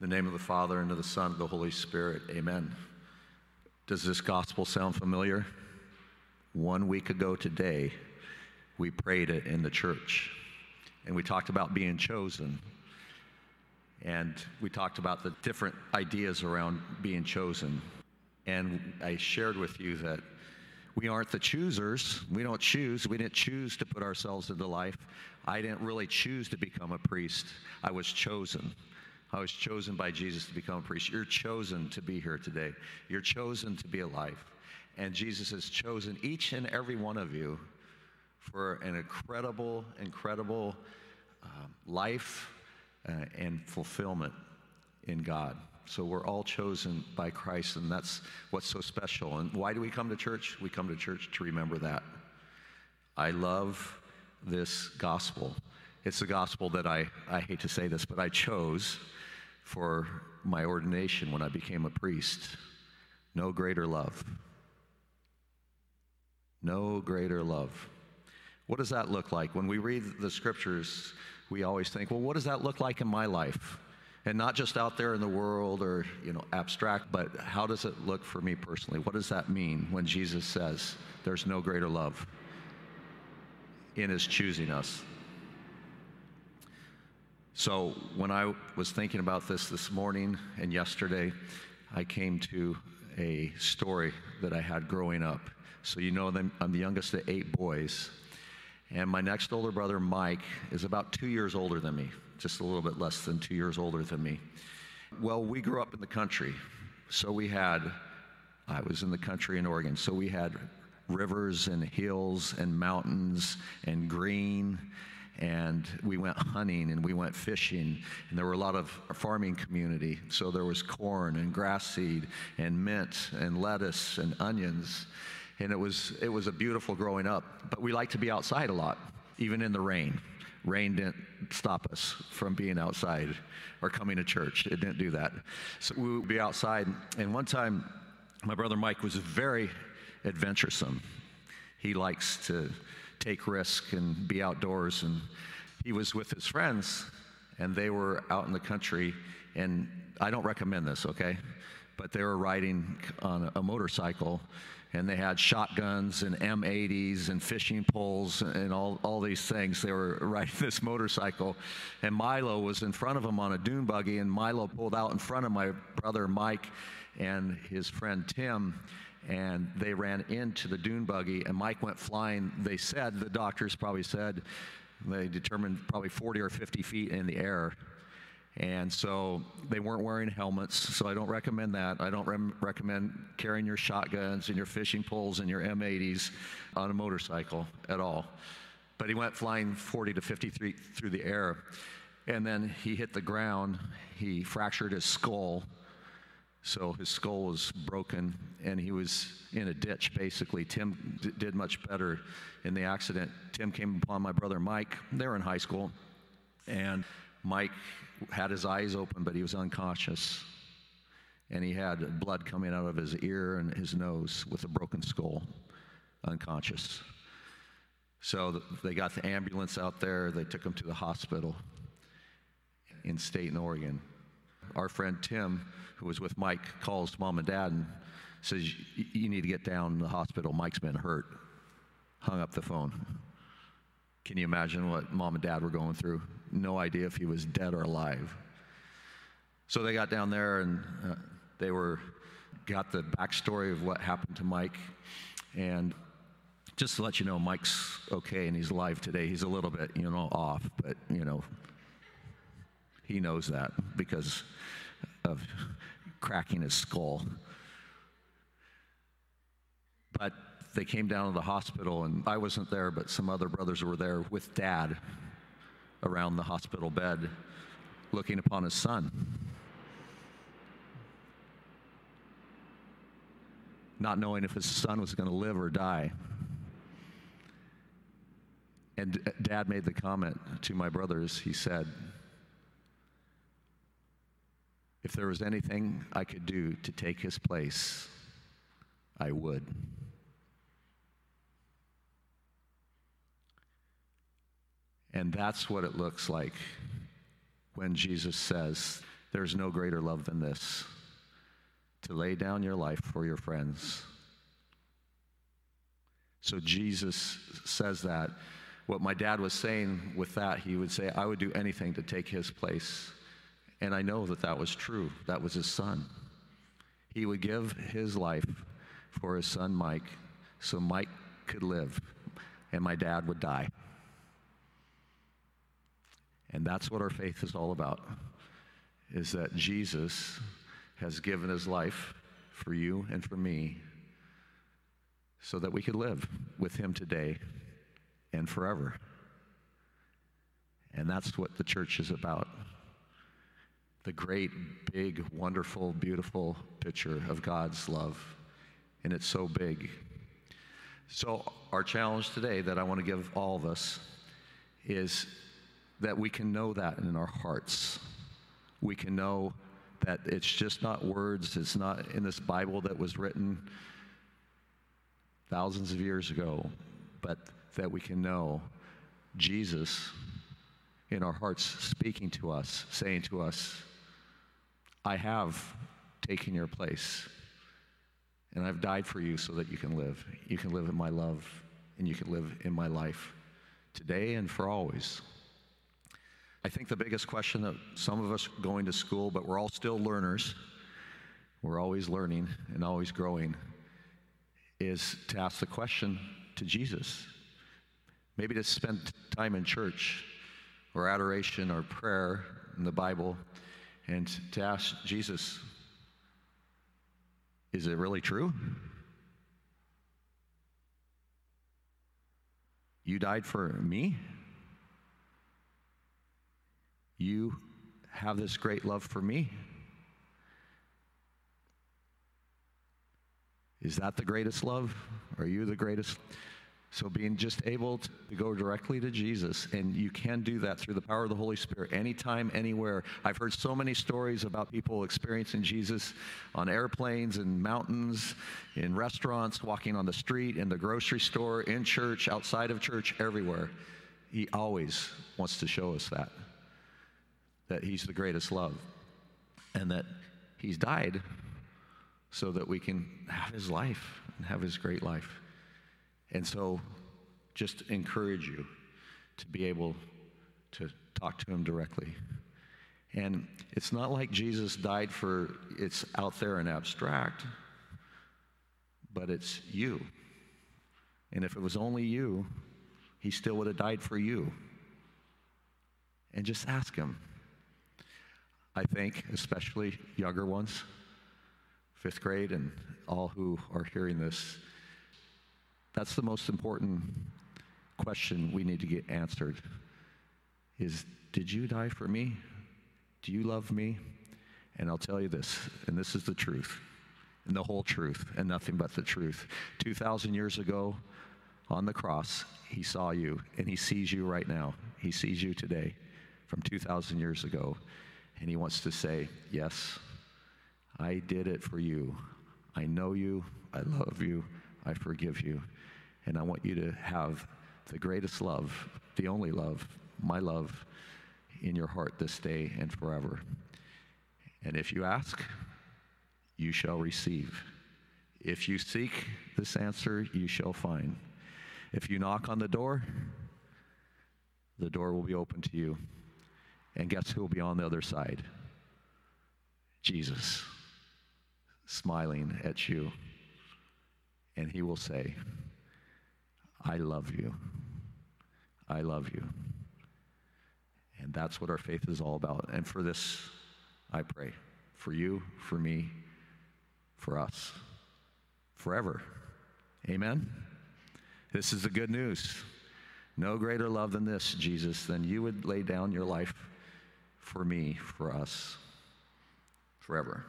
In the name of the Father, and of the Son, and of the Holy Spirit, amen. Does this gospel sound familiar? One week ago today, we prayed it in the church, and we talked about being chosen. And we talked about the different ideas around being chosen. And I shared with you that we aren't the choosers. We don't choose. We didn't choose to put ourselves into life. I didn't really choose to become a priest. I was chosen. I was chosen by Jesus to become a priest. You're chosen to be here today. You're chosen to be alive. And Jesus has chosen each and every one of you for an incredible, incredible uh, life uh, and fulfillment in God. So we're all chosen by Christ, and that's what's so special. And why do we come to church? We come to church to remember that. I love this gospel. It's the gospel that I, I hate to say this, but I chose for my ordination when I became a priest. No greater love. No greater love. What does that look like? When we read the scriptures, we always think, well, what does that look like in my life? And not just out there in the world or, you know, abstract, but how does it look for me personally? What does that mean when Jesus says there's no greater love in his choosing us? So when I was thinking about this this morning and yesterday, I came to a story that I had growing up. So you know I'm the youngest of eight boys. And my next older brother, Mike, is about two years older than me, just a little bit less than two years older than me. Well, we grew up in the country. So we had, I was in the country in Oregon, so we had rivers and hills and mountains and green and we went hunting and we went fishing and there were a lot of farming community so there was corn and grass seed and mint and lettuce and onions and it was it was a beautiful growing up. But we like to be outside a lot, even in the rain. Rain didn't stop us from being outside or coming to church. It didn't do that. So we would be outside. And one time, my brother Mike was very adventuresome. He likes to take risks and be outdoors. And he was with his friends, and they were out in the country. And I don't recommend this, okay? But they were riding on a motorcycle and they had shotguns and M80s and fishing poles and all, all these things. They were riding this motorcycle, and Milo was in front of them on a dune buggy, and Milo pulled out in front of my brother Mike and his friend Tim. And they ran into the dune buggy, and Mike went flying. They said, the doctors probably said, they determined probably 40 or 50 feet in the air and so they weren't wearing helmets, so I don't recommend that. I don't re- recommend carrying your shotguns and your fishing poles and your M80s on a motorcycle at all. But he went flying 40 to 50 through the air, and then he hit the ground. He fractured his skull, so his skull was broken, and he was in a ditch basically. Tim d- did much better in the accident. Tim came upon my brother Mike. They were in high school, and Mike had his eyes open, but he was unconscious. And he had blood coming out of his ear and his nose with a broken skull, unconscious. So they got the ambulance out there. They took him to the hospital in Stayton, Oregon. Our friend Tim, who was with Mike, calls mom and dad and says, You need to get down to the hospital. Mike's been hurt. Hung up the phone. Can you imagine what mom and dad were going through? No idea if he was dead or alive. So they got down there and uh, they were got the backstory of what happened to Mike. And just to let you know, Mike's okay and he's alive today. He's a little bit, you know, off, but you know, he knows that because of cracking his skull. But they came down to the hospital, and I wasn't there, but some other brothers were there with dad around the hospital bed looking upon his son. Not knowing if his son was going to live or die. And dad made the comment to my brothers, he said, If there was anything I could do to take his place, I would. And that's what it looks like when Jesus says, There's no greater love than this to lay down your life for your friends. So Jesus says that. What my dad was saying with that, he would say, I would do anything to take his place. And I know that that was true. That was his son. He would give his life for his son Mike so Mike could live and my dad would die. And that's what our faith is all about. Is that Jesus has given his life for you and for me so that we could live with him today and forever. And that's what the church is about. The great, big, wonderful, beautiful picture of God's love. And it's so big. So, our challenge today that I want to give all of us is that we can know that in our hearts. We can know that it's just not words, it's not in this Bible that was written thousands of years ago, but that we can know Jesus in our hearts speaking to us, saying to us, I have taken your place, and I've died for you so that you can live. You can live in my love, and you can live in my life today and for always. I think the biggest question that some of us going to school, but we're all still learners, we're always learning and always growing, is to ask the question to Jesus. Maybe to spend time in church or adoration or prayer in the Bible and to ask Jesus, is it really true? You died for me? You have this great love for me? Is that the greatest love? Are you the greatest? So, being just able to go directly to Jesus, and you can do that through the power of the Holy Spirit anytime, anywhere. I've heard so many stories about people experiencing Jesus on airplanes and mountains, in restaurants, walking on the street, in the grocery store, in church, outside of church, everywhere. He always wants to show us that that He's the greatest love and that He's died so that we can have His life and have His great life. And so, just encourage you to be able to talk to Him directly. And it's not like Jesus died for it's out there and abstract, but it's you. And if it was only you, he still would have died for you. And just ask him. I think, especially younger ones, fifth grade, and all who are hearing this. That's the most important question we need to get answered is did you die for me? Do you love me? And I'll tell you this, and this is the truth, and the whole truth, and nothing but the truth. 2,000 years ago on the cross, he saw you, and he sees you right now. He sees you today from 2,000 years ago. And he wants to say, Yes, I did it for you. I know you. I love you. I forgive you. And I want you to have the greatest love, the only love, my love, in your heart this day and forever. And if you ask, you shall receive. If you seek this answer, you shall find. If you knock on the door, the door will be open to you. And guess who will be on the other side? Jesus, smiling at you. And he will say, I love you. I love you. And that's what our faith is all about. And for this, I pray for you, for me, for us, forever. Amen. This is the good news. No greater love than this, Jesus, than you would lay down your life for me, for us, forever.